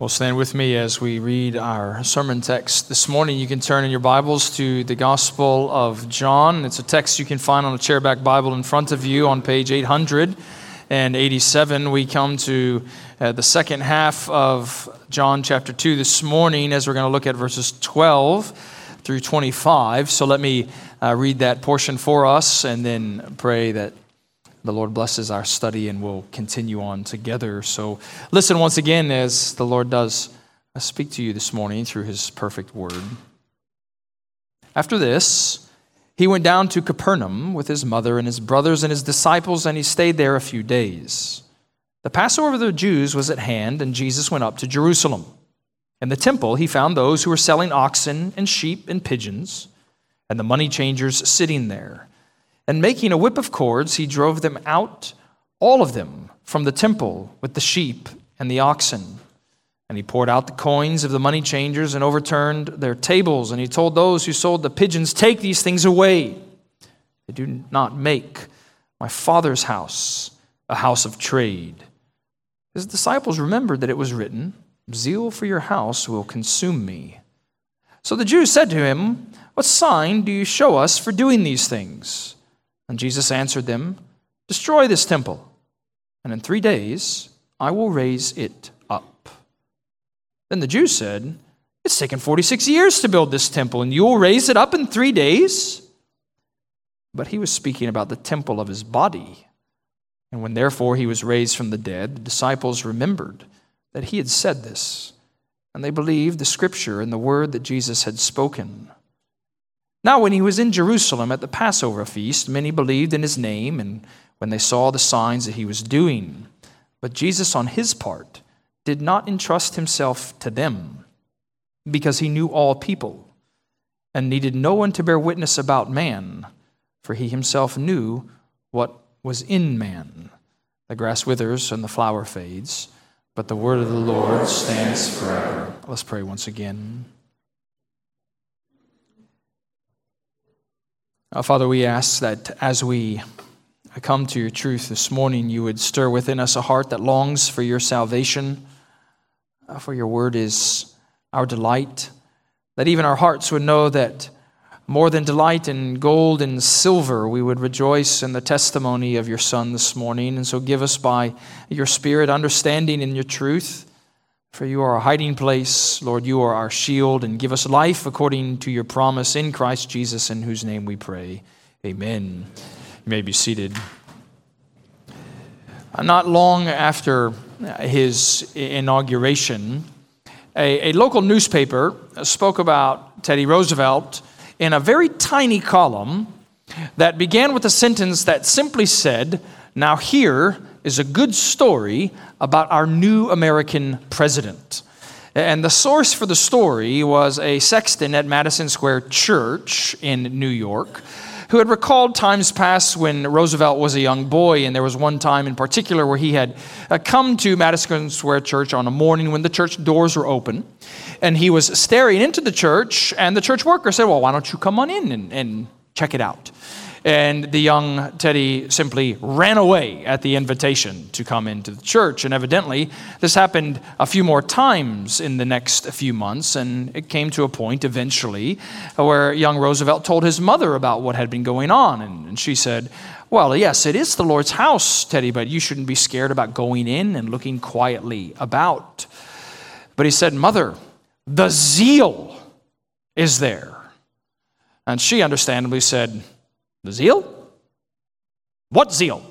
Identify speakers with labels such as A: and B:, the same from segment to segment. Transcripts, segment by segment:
A: Well, stand with me as we read our sermon text this morning. You can turn in your Bibles to the Gospel of John. It's a text you can find on a chairback Bible in front of you on page 887. We come to uh, the second half of John chapter 2 this morning as we're going to look at verses 12 through 25. So let me uh, read that portion for us and then pray that the Lord blesses our study and we'll continue on together. So listen once again as the Lord does uh, speak to you this morning through his perfect word. After this, he went down to Capernaum with his mother and his brothers and his disciples, and he stayed there a few days. The Passover of the Jews was at hand, and Jesus went up to Jerusalem. In the temple, he found those who were selling oxen and sheep and pigeons, and the money changers sitting there and making a whip of cords, he drove them out, all of them, from the temple with the sheep and the oxen. And he poured out the coins of the money changers and overturned their tables. And he told those who sold the pigeons, Take these things away. They do not make my father's house a house of trade. His disciples remembered that it was written, Zeal for your house will consume me. So the Jews said to him, What sign do you show us for doing these things? And Jesus answered them, Destroy this temple, and in three days I will raise it up. Then the Jews said, It's taken 46 years to build this temple, and you will raise it up in three days? But he was speaking about the temple of his body. And when therefore he was raised from the dead, the disciples remembered that he had said this, and they believed the scripture and the word that Jesus had spoken. Now, when he was in Jerusalem at the Passover feast, many believed in his name and when they saw the signs that he was doing. But Jesus, on his part, did not entrust himself to them because he knew all people and needed no one to bear witness about man, for he himself knew what was in man. The grass withers and the flower fades, but the word of the Lord stands forever. Let's pray once again. Uh, Father, we ask that as we come to your truth this morning, you would stir within us a heart that longs for your salvation, uh, for your word is our delight, that even our hearts would know that more than delight in gold and silver, we would rejoice in the testimony of your Son this morning. And so give us by your Spirit understanding in your truth for you are a hiding place. Lord, you are our shield, and give us life according to your promise in Christ Jesus, in whose name we pray. Amen. You may be seated. Uh, not long after his inauguration, a, a local newspaper spoke about Teddy Roosevelt in a very tiny column that began with a sentence that simply said, Now here is a good story about our new American president. And the source for the story was a sexton at Madison Square Church in New York who had recalled times past when Roosevelt was a young boy. And there was one time in particular where he had uh, come to Madison Square Church on a morning when the church doors were open. And he was staring into the church, and the church worker said, Well, why don't you come on in and, and check it out? And the young Teddy simply ran away at the invitation to come into the church. And evidently, this happened a few more times in the next few months. And it came to a point eventually where young Roosevelt told his mother about what had been going on. And she said, Well, yes, it is the Lord's house, Teddy, but you shouldn't be scared about going in and looking quietly about. But he said, Mother, the zeal is there. And she understandably said, the zeal? What zeal?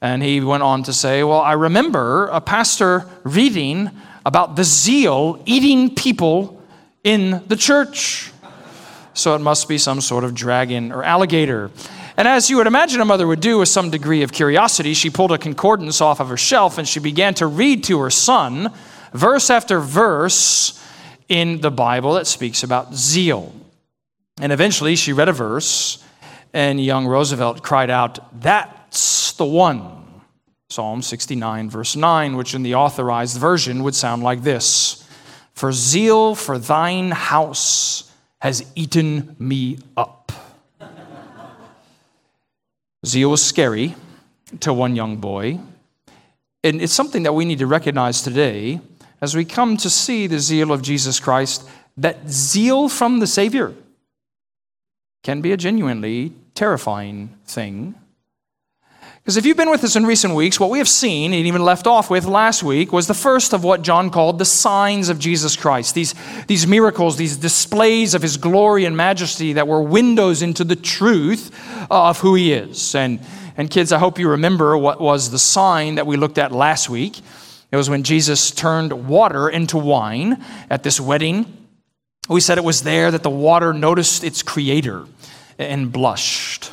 A: And he went on to say, Well, I remember a pastor reading about the zeal eating people in the church. So it must be some sort of dragon or alligator. And as you would imagine a mother would do with some degree of curiosity, she pulled a concordance off of her shelf and she began to read to her son verse after verse in the Bible that speaks about zeal. And eventually she read a verse and young Roosevelt cried out, That's the one. Psalm 69, verse 9, which in the authorized version would sound like this For zeal for thine house has eaten me up. zeal was scary to one young boy. And it's something that we need to recognize today as we come to see the zeal of Jesus Christ, that zeal from the Savior can be a genuinely terrifying thing. Because if you've been with us in recent weeks, what we have seen, and even left off with last week, was the first of what John called the signs of Jesus Christ. These, these miracles, these displays of his glory and majesty that were windows into the truth of who he is. And, and kids, I hope you remember what was the sign that we looked at last week. It was when Jesus turned water into wine at this wedding. We said it was there that the water noticed its creator and blushed.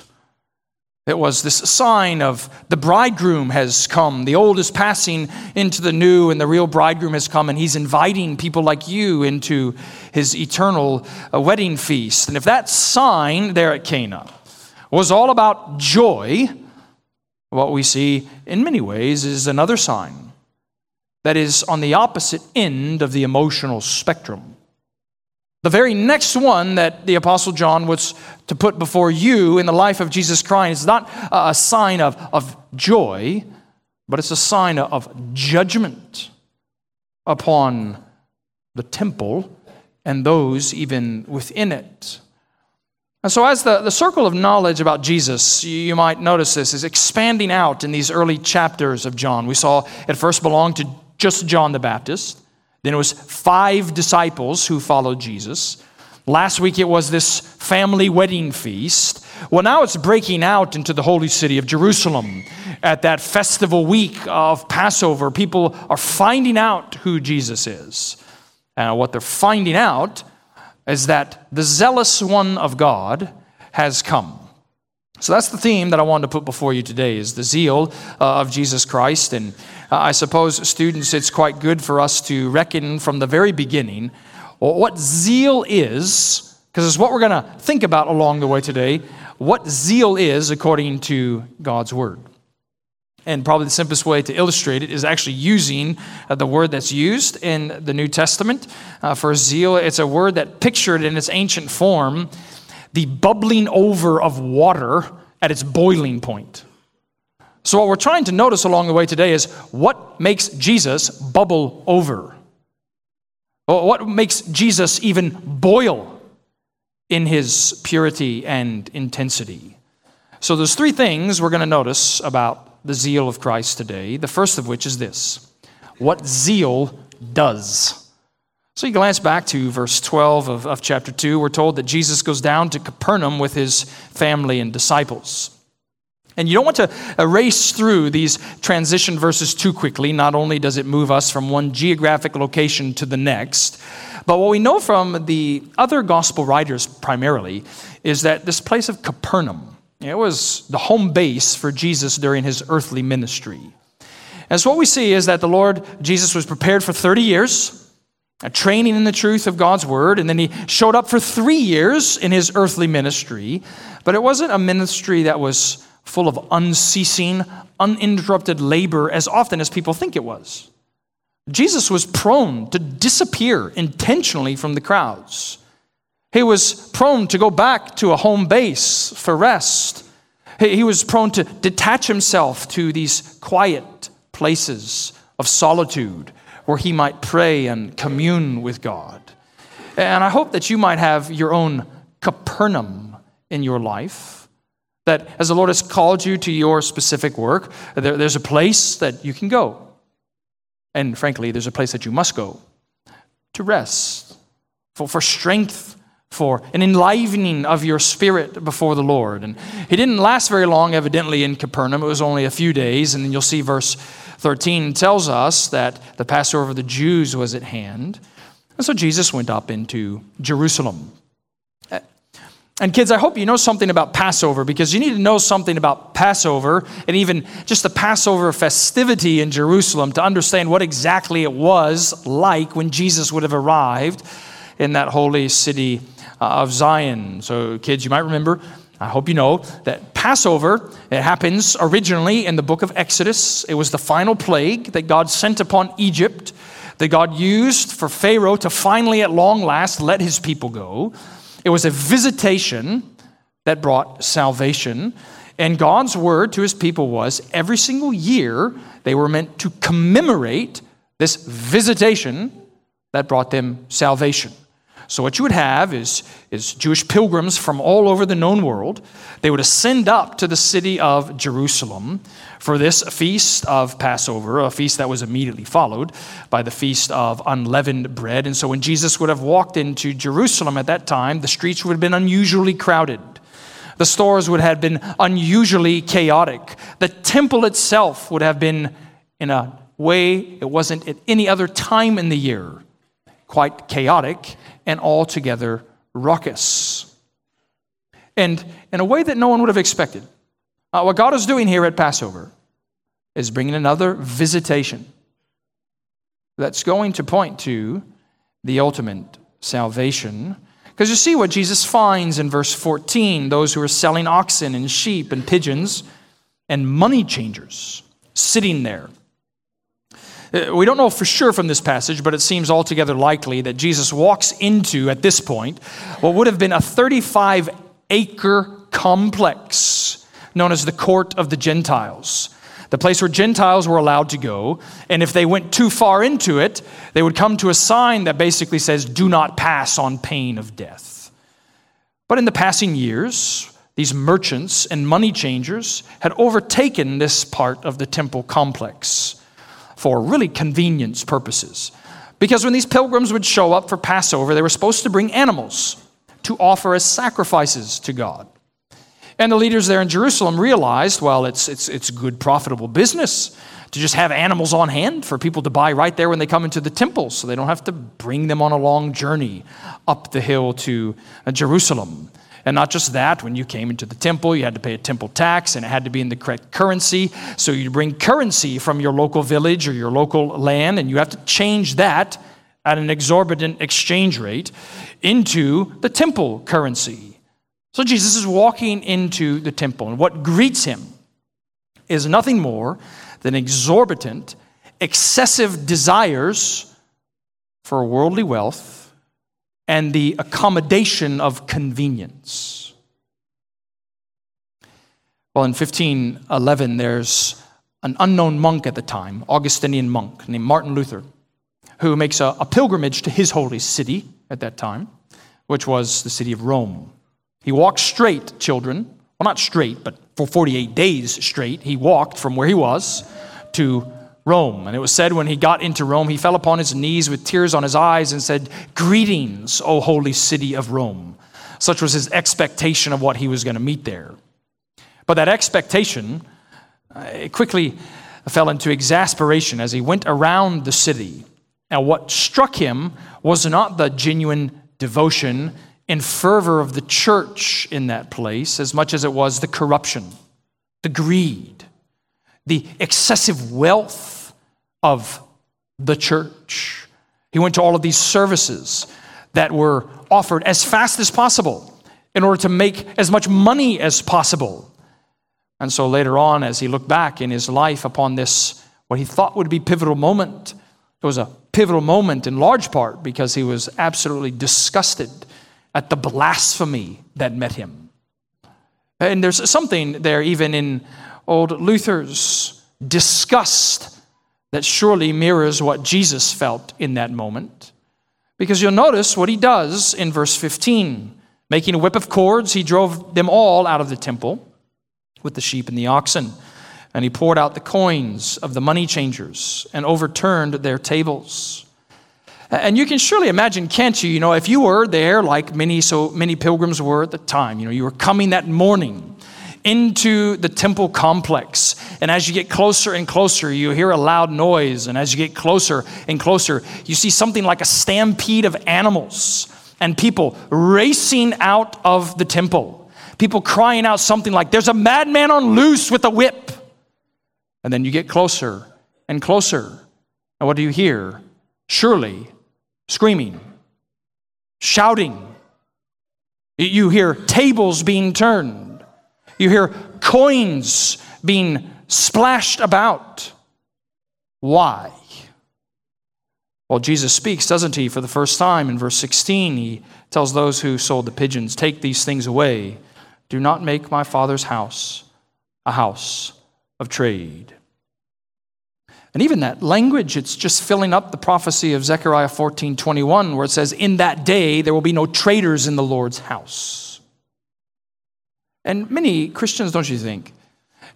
A: It was this sign of the bridegroom has come. The old is passing into the new, and the real bridegroom has come, and he's inviting people like you into his eternal uh, wedding feast. And if that sign there at Cana was all about joy, what we see in many ways is another sign that is on the opposite end of the emotional spectrum. The very next one that the Apostle John was to put before you in the life of Jesus Christ is not a sign of, of joy, but it's a sign of judgment upon the temple and those even within it. And so, as the, the circle of knowledge about Jesus, you, you might notice this, is expanding out in these early chapters of John. We saw it first belonged to just John the Baptist. Then it was five disciples who followed Jesus. Last week it was this family wedding feast. Well, now it's breaking out into the holy city of Jerusalem. At that festival week of Passover, people are finding out who Jesus is. And what they're finding out is that the zealous one of God has come. So that's the theme that I wanted to put before you today is the zeal uh, of Jesus Christ and uh, I suppose, students, it's quite good for us to reckon from the very beginning what zeal is, because it's what we're going to think about along the way today, what zeal is according to God's Word. And probably the simplest way to illustrate it is actually using uh, the word that's used in the New Testament uh, for zeal. It's a word that pictured in its ancient form the bubbling over of water at its boiling point. So, what we're trying to notice along the way today is what makes Jesus bubble over? What makes Jesus even boil in his purity and intensity? So, there's three things we're going to notice about the zeal of Christ today. The first of which is this what zeal does. So you glance back to verse 12 of, of chapter 2. We're told that Jesus goes down to Capernaum with his family and disciples. And you don't want to erase through these transition verses too quickly. Not only does it move us from one geographic location to the next, but what we know from the other gospel writers primarily is that this place of Capernaum, it was the home base for Jesus during his earthly ministry. And so what we see is that the Lord Jesus was prepared for 30 years, a training in the truth of God's word, and then he showed up for three years in his earthly ministry. But it wasn't a ministry that was full of unceasing, uninterrupted labor as often as people think it was. Jesus was prone to disappear intentionally from the crowds. He was prone to go back to a home base for rest. He was prone to detach himself to these quiet places of solitude where he might pray and commune with God. And I hope that you might have your own Capernaum in your life that as the Lord has called you to your specific work, there, there's a place that you can go. And frankly, there's a place that you must go to rest, for, for strength, for an enlivening of your spirit before the Lord. And he didn't last very long, evidently, in Capernaum. It was only a few days. And then you'll see verse 13 tells us that the Passover of the Jews was at hand. And so Jesus went up into Jerusalem. And kids, I hope you know something about Passover because you need to know something about Passover and even just the Passover festivity in Jerusalem to understand what exactly it was like when Jesus would have arrived in that holy city uh, of Zion. So, kids, you might remember, I hope you know, that Passover, it happens originally in the book of Exodus. It was the final plague that God sent upon Egypt, that God used for Pharaoh to finally, at long last, let his people go. It was a visitation that brought salvation. And God's word to his people was every single year they were meant to commemorate this visitation that brought them salvation. So, what you would have is, is Jewish pilgrims from all over the known world. They would ascend up to the city of Jerusalem for this feast of Passover, a feast that was immediately followed by the feast of unleavened bread. And so, when Jesus would have walked into Jerusalem at that time, the streets would have been unusually crowded. The stores would have been unusually chaotic. The temple itself would have been in a way it wasn't at any other time in the year, quite chaotic and altogether raucous. And in a way that no one would have expected. Uh, what God is doing here at Passover is bringing another visitation that's going to point to the ultimate salvation. Because you see what Jesus finds in verse 14 those who are selling oxen and sheep and pigeons and money changers sitting there Uh, we don't know for sure from this passage, but it seems altogether likely that Jesus walks into, at this point, what would have been a 35 acre complex known as the Court of the Gentiles. The place where Gentiles were allowed to go. And if they went too far into it, they would come to a sign that basically says, Do not pass on pain of death. But in the passing years, these merchants and money changers had overtaken this part of the temple complex for really convenience purposes. Because when these pilgrims would show up for Passover, they were supposed to bring animals to offer as sacrifices to God. And the leaders there in Jerusalem realized, well, it's, it's, it's good, profitable business to just have animals on hand for people to buy right there when they come into the temple so they don't have to bring them on a long journey up the hill to uh, Jerusalem. And not just that, when you came into the temple, you had to pay a temple tax and it had to be in the correct currency. So you bring currency from your local village or your local land, and you have to change that at an exorbitant exchange rate into the temple currency. So Jesus is walking into the temple, and what greets him is nothing more than exorbitant, excessive desires for worldly wealth and the accommodation of convenience. Well, in 1511, there's an unknown monk at the time, Augustinian monk named Martin Luther, who makes a, a pilgrimage to his holy city at that time, which was the city of Rome. He walked straight, children. Well, not straight, but for 48 days straight, he walked from where he was to Rome. And it was said when he got into Rome, he fell upon his knees with tears on his eyes and said, Greetings, O holy city of Rome. Such was his expectation of what he was going to meet there. But that expectation uh, quickly fell into exasperation as he went around the city. Now, what struck him was not the genuine devotion and fervor of the church in that place as much as it was the corruption, the greed, the excessive wealth of the church. He went to all of these services that were offered as fast as possible in order to make as much money as possible. And so later on, as he looked back in his life upon this, what he thought would be pivotal moment, it was a pivotal moment in large part because he was absolutely disgusted at the blasphemy that met him. And there's something there, even in old Luther's disgust that surely mirrors what Jesus felt in that moment. Because you'll notice what he does in verse 15. Making a whip of cords, he drove them all out of the temple with the sheep and the oxen. And he poured out the coins of the money changers and overturned their tables. And you can surely imagine, can't you? You know, if you were there, like many so many pilgrims were at the time, you know, you were coming that morning into the temple complex. And as you get closer and closer, you hear a loud noise. And as you get closer and closer, you see something like a stampede of animals and people racing out of the temple. People crying out something like, There's a madman on loose with a whip. And then you get closer and closer. And what do you hear? Surely screaming, shouting. You hear tables being turned. You hear coins being splashed about. Why? Well, Jesus speaks, doesn't he, for the first time in verse 16? He tells those who sold the pigeons, Take these things away. Do not make my father's house a house of trade. And even that language, it's just filling up the prophecy of Zechariah 14 21, where it says, In that day there will be no traitors in the Lord's house. And many Christians, don't you think?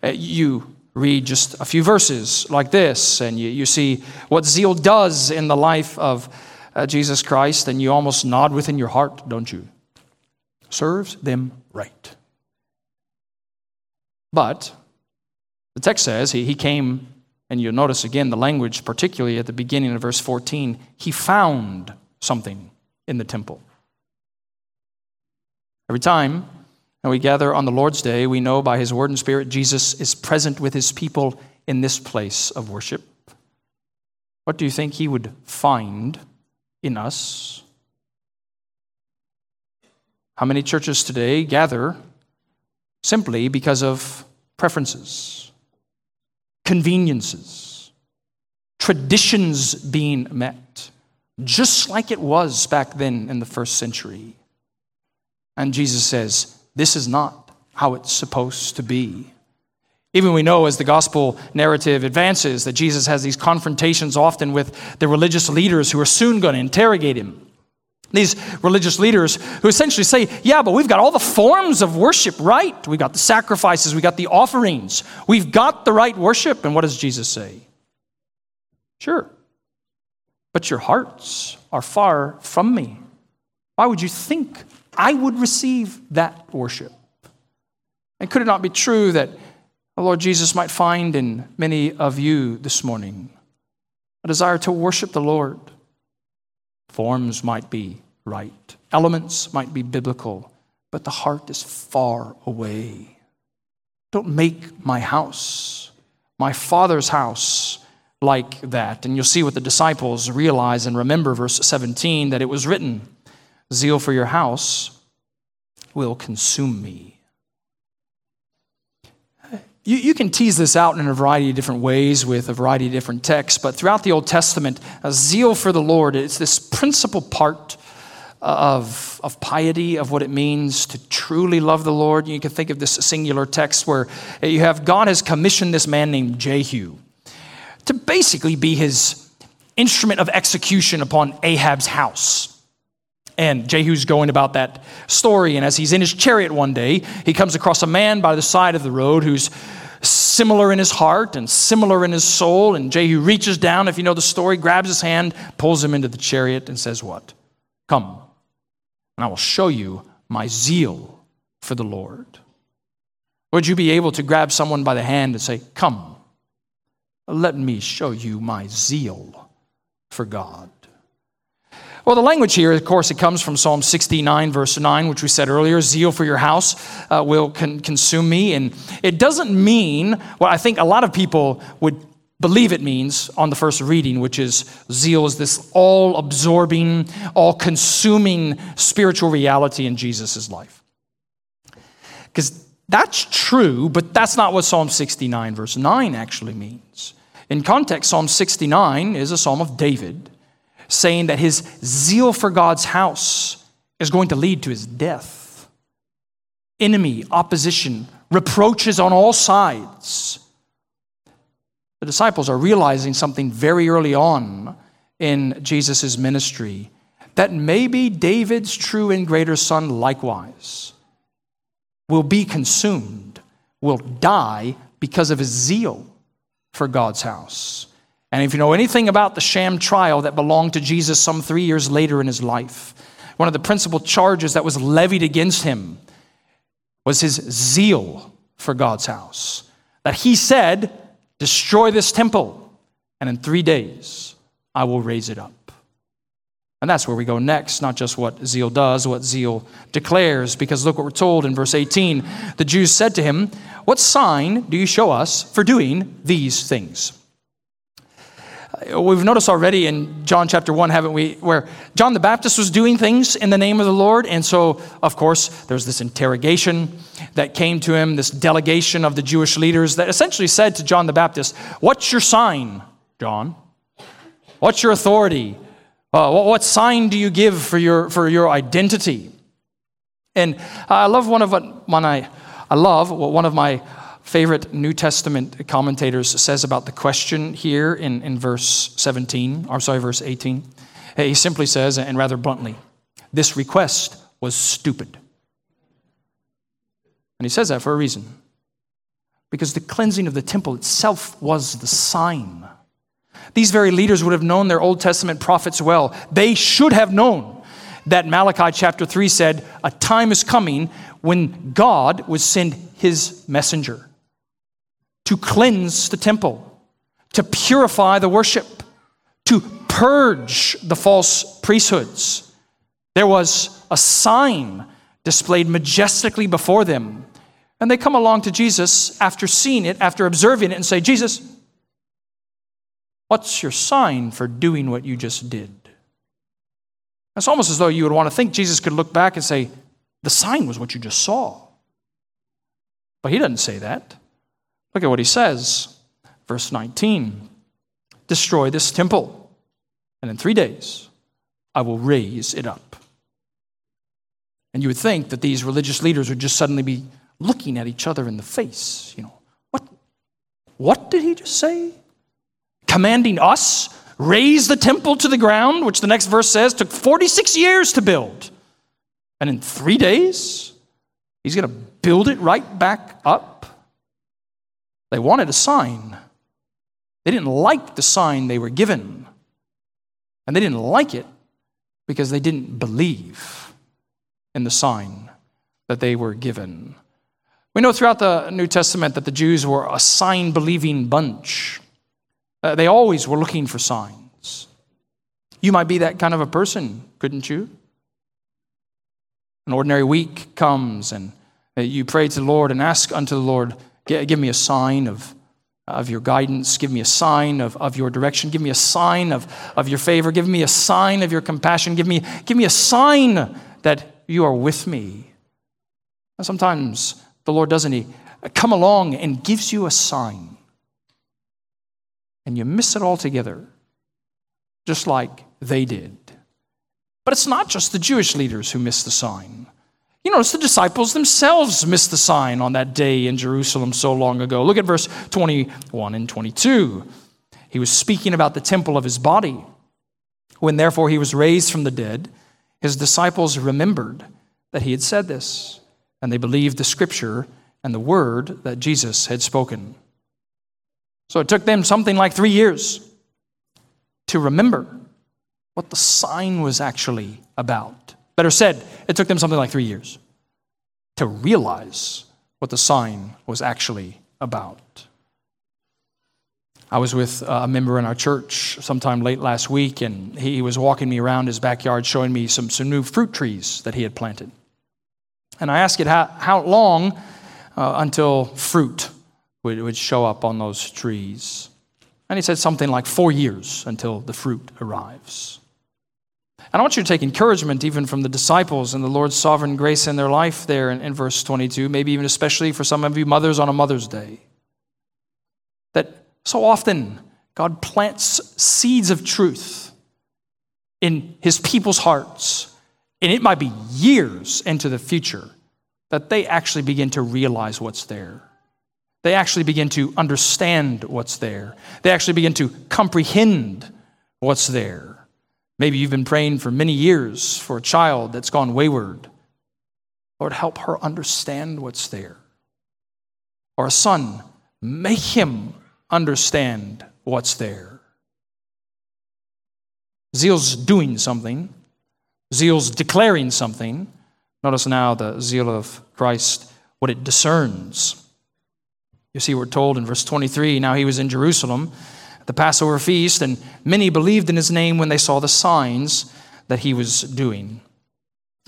A: Uh, you read just a few verses like this, and you, you see what zeal does in the life of uh, Jesus Christ, and you almost nod within your heart, don't you? Serves them right. But the text says he, he came and you'll notice again the language, particularly at the beginning of verse 14, he found something in the temple. Every time and we gather on the Lord's Day, we know by his word and spirit Jesus is present with his people in this place of worship. What do you think he would find in us? How many churches today gather simply because of preferences? conveniences, traditions being met, just like it was back then in the first century. And Jesus says, This is not how it's supposed to be. Even we know as the gospel narrative advances that Jesus has these confrontations often with the religious leaders who are soon going to interrogate him. These religious leaders who essentially say, Yeah, but we've got all the forms of worship right. We've got the sacrifices, we've got the offerings, we've got the right worship. And what does Jesus say? Sure, but your hearts are far from me. Why would you think I would receive that worship? And could it not be true that the Lord Jesus might find in many of you this morning a desire to worship the Lord? Forms might be right, elements might be biblical, but the heart is far away. Don't make my house, my Father's house, like that. And you'll see what the disciples realize and remember, verse 17, that it was written, Zeal for your house will consume me. You, you can tease this out in a variety of different ways with a variety of different texts, but throughout the Old Testament, a zeal for the Lord is this principal part of, of piety, of what it means to truly love the Lord. You can think of this singular text where you have God has commissioned this man named Jehu to basically be his instrument of execution upon Ahab's house. And Jehu's going about that story. And as he's in his chariot one day, he comes across a man by the side of the road who's similar in his heart and similar in his soul. And Jehu reaches down, if you know the story, grabs his hand, pulls him into the chariot, and says, What? Come, and I will show you my zeal for the Lord. Would you be able to grab someone by the hand and say, Come, let me show you my zeal for God? Well, the language here, of course, it comes from Psalm 69, verse 9, which we said earlier zeal for your house uh, will con- consume me. And it doesn't mean what I think a lot of people would believe it means on the first reading, which is zeal is this all absorbing, all consuming spiritual reality in Jesus' life. Because that's true, but that's not what Psalm 69, verse 9 actually means. In context, Psalm 69 is a psalm of David saying that his zeal for God's house is going to lead to his death. Enemy, opposition, reproaches on all sides. The disciples are realizing something very early on in Jesus' ministry that maybe David's true and greater son likewise will be consumed, will die because of his zeal for God's house. And if you know anything about the sham trial that belonged to Jesus some three years later in his life, one of the principal charges that was levied against him was his zeal for God's house. That he said, Destroy this temple, and in three days I will raise it up. And that's where we go next, not just what zeal does, what zeal declares. Because look what we're told in verse 18. The Jews said to him, What sign do you show us for doing these things? We've noticed already in John chapter 1, haven't we, where John the Baptist was doing things in the name of the Lord. And so, of course, there's this interrogation that came to him, this delegation of the Jewish leaders that essentially said to John the Baptist, What's your sign, John? What's your authority? Uh, what, what, sign do you give for your, for your identity? And I love one of what, when I, I love what one of my favorite New Testament commentators says about the question here in, in verse 17, or sorry, verse 18. He simply says, and rather bluntly, this request was stupid. And he says that for a reason. Because the cleansing of the temple itself was the sign. These very leaders would have known their Old Testament prophets well. They should have known that Malachi chapter 3 said, A time is coming when God would send his messenger to cleanse the temple, to purify the worship, to purge the false priesthoods. There was a sign displayed majestically before them. And they come along to Jesus after seeing it, after observing it, and say, Jesus, what's your sign for doing what you just did? It's almost as though you would want to think Jesus could look back and say, The sign was what you just saw. But he doesn't say that. Look at what he says. Verse 19 Destroy this temple, and in three days I will raze it up. And you would think that these religious leaders would just suddenly be looking at each other in the face. You know, what, what did he just say? Commanding us raise the temple to the ground, which the next verse says took 46 years to build. And in three days, he's going to build it right back up. They wanted a sign. They didn't like the sign they were given. And they didn't like it because they didn't believe in the sign that they were given. We know throughout the New Testament that the Jews were a sign believing bunch. Uh, they always were looking for signs. You might be that kind of a person, couldn't you? An ordinary week comes and uh, you pray to the Lord and ask unto the Lord, give me a sign of, of your guidance, give me a sign of, of your direction, give me a sign of, of your favor, give me a sign of your compassion, give me, give me a sign that you are with me. Sometimes the Lord doesn't He come along and gives you a sign. And you miss it altogether, just like they did. But it's not just the Jewish leaders who missed the sign. You notice the disciples themselves missed the sign on that day in Jerusalem so long ago. Look at verse 21 and 22. He was speaking about the temple of his body. When therefore he was raised from the dead, his disciples remembered that he had said this, and they believed the scripture and the word that Jesus had spoken. So it took them something like three years to remember what the sign was actually about. Better said, it took them something like three years to realize what the sign was actually about. I was with a member in our church sometime late last week, and he was walking me around his backyard showing me some, some new fruit trees that he had planted. And I asked it how, how long uh, until fruit would, would show up on those trees. And he said something like four years until the fruit arrives. And I want you to take encouragement even from the disciples and the Lord's sovereign grace in their life there in, in verse 22, maybe even especially for some of you mothers on a Mother's Day. That so often, God plants seeds of truth in his people's hearts, and it might be years into the future that they actually begin to realize what's there. They actually begin to understand what's there. They actually begin to comprehend what's there. Maybe you've been praying for many years for a child that's gone wayward. Lord, help her understand what's there. Or a son, make him understand what's there. Zeal's doing something, zeal's declaring something. Notice now the zeal of Christ, what it discerns. You see, we're told in verse 23 now he was in Jerusalem the Passover feast, and many believed in his name when they saw the signs that he was doing.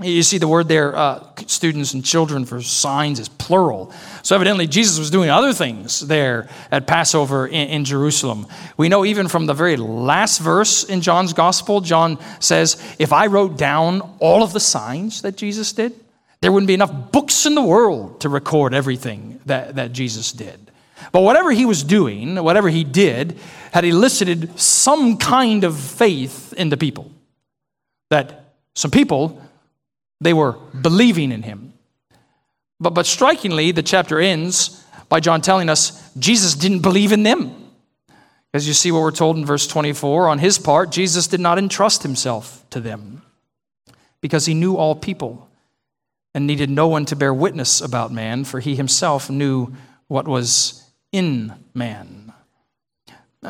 A: You see the word there, uh, students and children for signs is plural. So evidently Jesus was doing other things there at Passover in, in, Jerusalem. We know even from the very last verse in John's gospel, John says, If I wrote down all of the signs that Jesus did, there wouldn't be enough books in the world to record everything that, that Jesus did. But whatever he was doing, whatever he did, had elicited some kind of faith in the people. That some people they were believing in him. But, but strikingly, the chapter ends by John telling us Jesus didn't believe in them. As you see what we're told in verse 24, on his part, Jesus did not entrust himself to them because he knew all people and needed no one to bear witness about man, for he himself knew what was in man.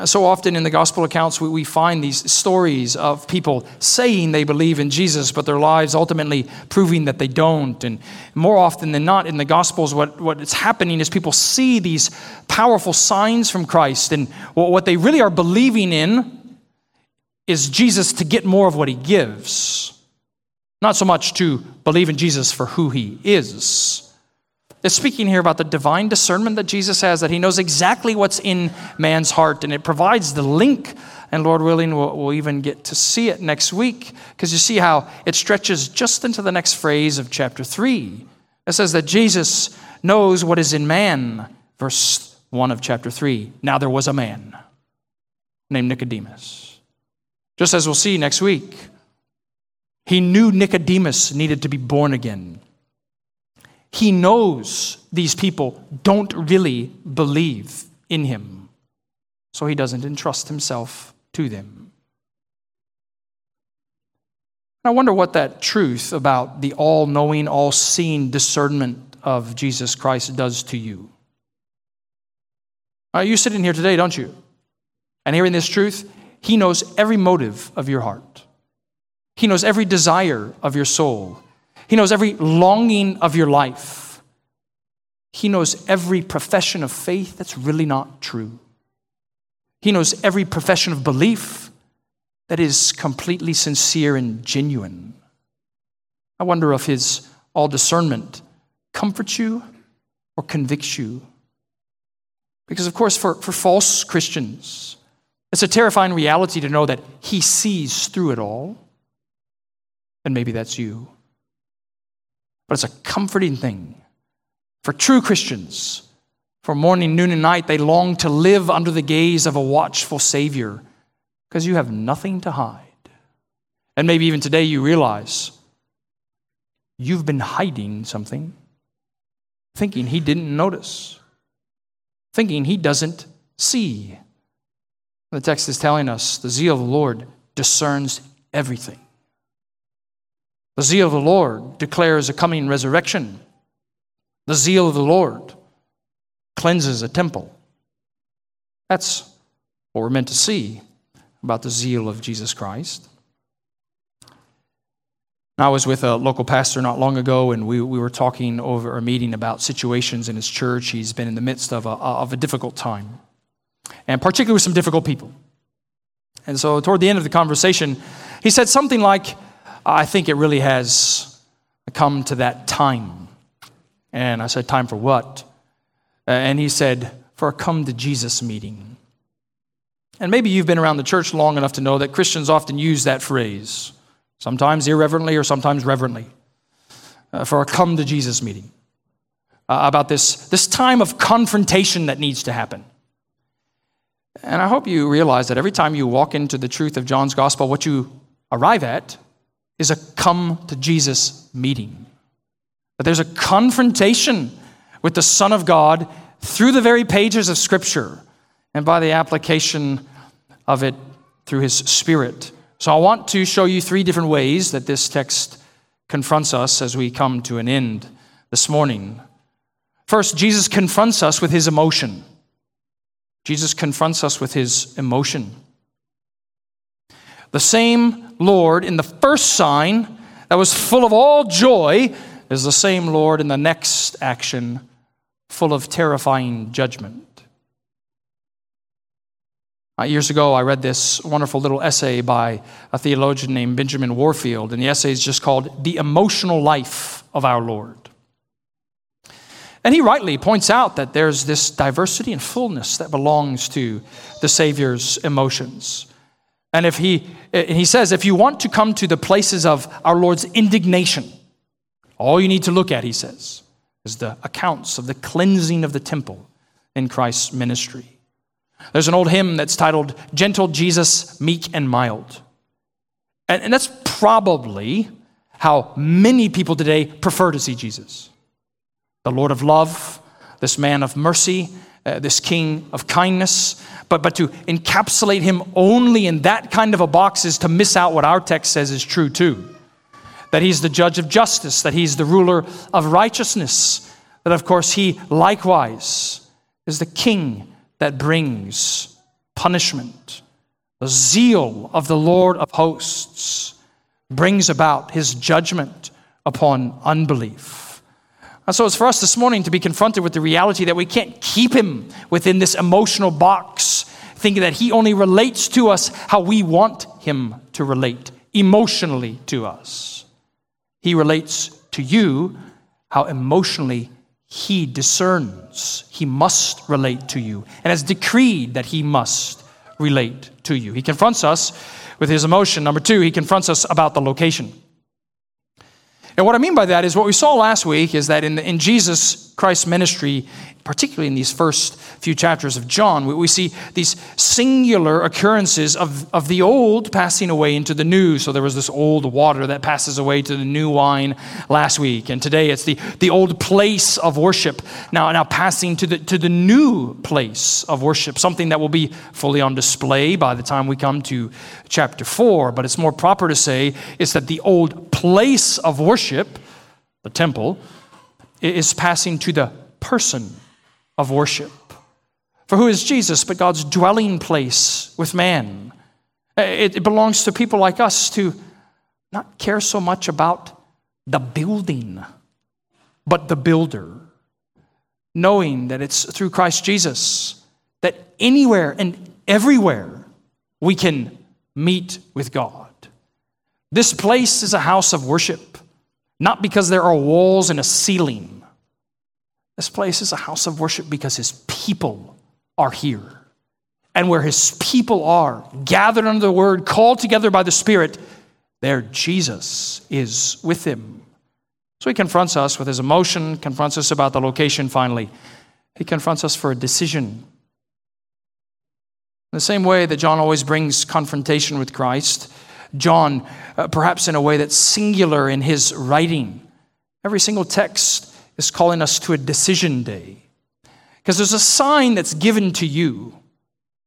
A: So often in the gospel accounts, we, we find these stories of people saying they believe in Jesus, but their lives ultimately proving that they don't. And more often than not, in the gospels, what, what is happening is people see these powerful signs from Christ, and what they really are believing in is Jesus to get more of what he gives, not so much to believe in Jesus for who he is. It's speaking here about the divine discernment that Jesus has, that he knows exactly what's in man's heart, and it provides the link. And Lord willing, we'll, we'll even get to see it next week, because you see how it stretches just into the next phrase of chapter 3. It says that Jesus knows what is in man, verse 1 of chapter 3. Now there was a man named Nicodemus. Just as we'll see next week, he knew Nicodemus needed to be born again. He knows these people don't really believe in him, so he doesn't entrust himself to them. I wonder what that truth about the all knowing, all seeing discernment of Jesus Christ does to you. Are you sitting here today, don't you? And hearing this truth, He knows every motive of your heart, He knows every desire of your soul. He knows every longing of your life. He knows every profession of faith that's really not true. He knows every profession of belief that is completely sincere and genuine. I wonder if his all discernment comforts you or convicts you. Because, of course, for, for false Christians, it's a terrifying reality to know that he sees through it all. And maybe that's you but it's a comforting thing. For true Christians, for morning, noon, and night, they long to live under the gaze of a watchful Savior because you have nothing to hide. And maybe even today you realize you've been hiding something, thinking He didn't notice, thinking He doesn't see. The text is telling us the zeal of the Lord discerns everything. The zeal of the Lord declares a coming resurrection. The zeal of the Lord cleanses a temple. That's what we're meant to see about the zeal of Jesus Christ. I was with a local pastor not long ago, and we, we were talking over a meeting about situations in his church. He's been in the midst of a, of a difficult time, and particularly with some difficult people. And so, toward the end of the conversation, he said something like, I think it really has come to that time. And I said, Time for what? Uh, and he said, For a come to Jesus meeting. And maybe you've been around the church long enough to know that Christians often use that phrase, sometimes irreverently or sometimes reverently, uh, for a come to Jesus meeting. Uh, about this, this time of confrontation that needs to happen. And I hope you realize that every time you walk into the truth of John's gospel, what you arrive at is a come to Jesus meeting. But there's a confrontation with the Son of God through the very pages of Scripture and by the application of it through His Spirit. So I want to show you three different ways that this text confronts us as we come to an end this morning. First, Jesus confronts us with His emotion. Jesus confronts us with His emotion. The same Lord in the first sign that was full of all joy is the same Lord in the next action, full of terrifying judgment. Uh, years ago, I read this wonderful little essay by a theologian named Benjamin Warfield, and the essay is just called The Emotional Life of Our Lord. And he rightly points out that there's this diversity and fullness that belongs to the Savior's emotions. And if he, eh, he says, if you want to come to the places of our Lord's indignation, all you need to look at, he says, is the accounts of the cleansing of the temple in Christ's ministry. There's an old hymn that's titled, Gentle Jesus, Meek and Mild. And, and that's probably how many people today prefer to see Jesus. The Lord of love, this man of mercy, uh, this king of kindness. But, but to encapsulate him only in that kind of a box is to miss out what our text says is true too that he's the judge of justice, that he's the ruler of righteousness, that of course he likewise is the king that brings punishment. The zeal of the Lord of hosts brings about his judgment upon unbelief. And so it's for us this morning to be confronted with the reality that we can't keep him within this emotional box, thinking that he only relates to us how we want him to relate emotionally to us. He relates to you how emotionally he discerns. He must relate to you and has decreed that he must relate to you. He confronts us with his emotion. Number two, he confronts us about the location. And what I mean by that is what we saw last week is that in, in Jesus Christ's ministry, particularly in these first few chapters of John, we, we see these singular occurrences of, of the old passing away into the new. So there was this old water that passes away to the new wine last week. And today it's the, the old place of worship now, now passing to the, to the new place of worship, something that will be fully on display by the time we come to chapter 4. But it's more proper to say is that the old place of worship, the temple, is passing to the person of worship. For who is Jesus but God's dwelling place with man? It, belongs to people like us to not care so much about the building, but the builder, knowing that it's through Christ Jesus that anywhere and everywhere we can meet with God. This place is a house of worship, not because there are walls and a ceiling. This place is a house of worship because his people are here. And where his people are, gathered under the word, called together by the Spirit, there Jesus is with them. So he confronts us with his emotion, confronts us about the location finally. He confronts us for a decision. In the same way that John always brings confrontation with Christ, John, uh, perhaps in a way that's singular in his writing. Every single text is calling us to a decision day. Because there's a sign that's given to you.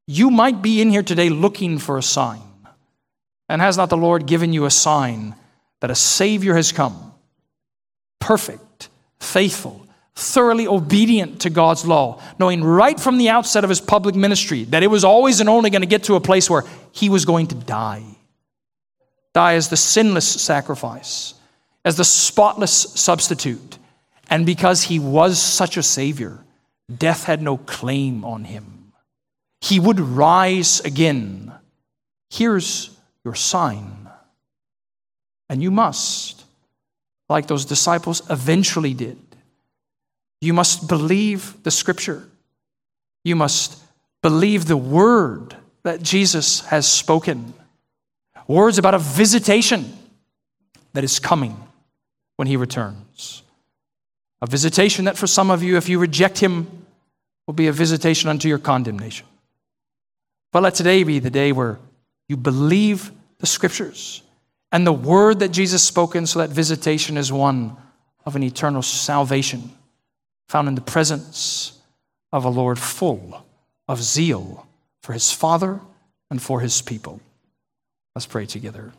A: You might be in here today looking for a sign. And has not the Lord given you a sign that a Savior has come? Perfect, faithful, thoroughly obedient to God's law, knowing right from the outset of his public ministry that it was always and only going to get to a place where he was going to die die as the sinless sacrifice, as the spotless substitute. And because he was such a Savior, death had no claim on him. He would rise again. Here's your sign. And you must, like those disciples eventually did, you must believe the scripture. You must believe the word that Jesus has spoken. Words about a visitation that is coming when he returns. A visitation that for some of you, if you reject him, will be a visitation unto your condemnation. But let today be the day where you believe the scriptures and the word that Jesus spoke, spoken, so that visitation is one of an eternal salvation found in the presence of a Lord full of zeal for his Father and for his people. Let's pray together.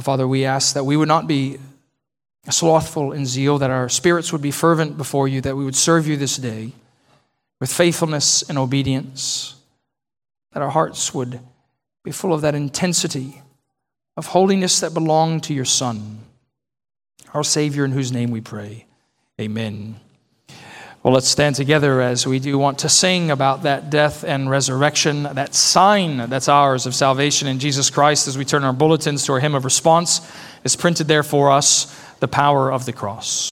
A: Father, we ask that we would not be slothful in zeal, that our spirits would be fervent before you, that we would serve you this day with faithfulness and obedience, that our hearts would be full of that intensity of holiness that belonged to your Son our Savior, in whose name we pray. Amen. Well, let's stand together as we do want to sing about that death and resurrection, that sign that's ours of salvation in Jesus Christ as we turn our bulletins to our hymn of response is printed there for us, the power of the cross.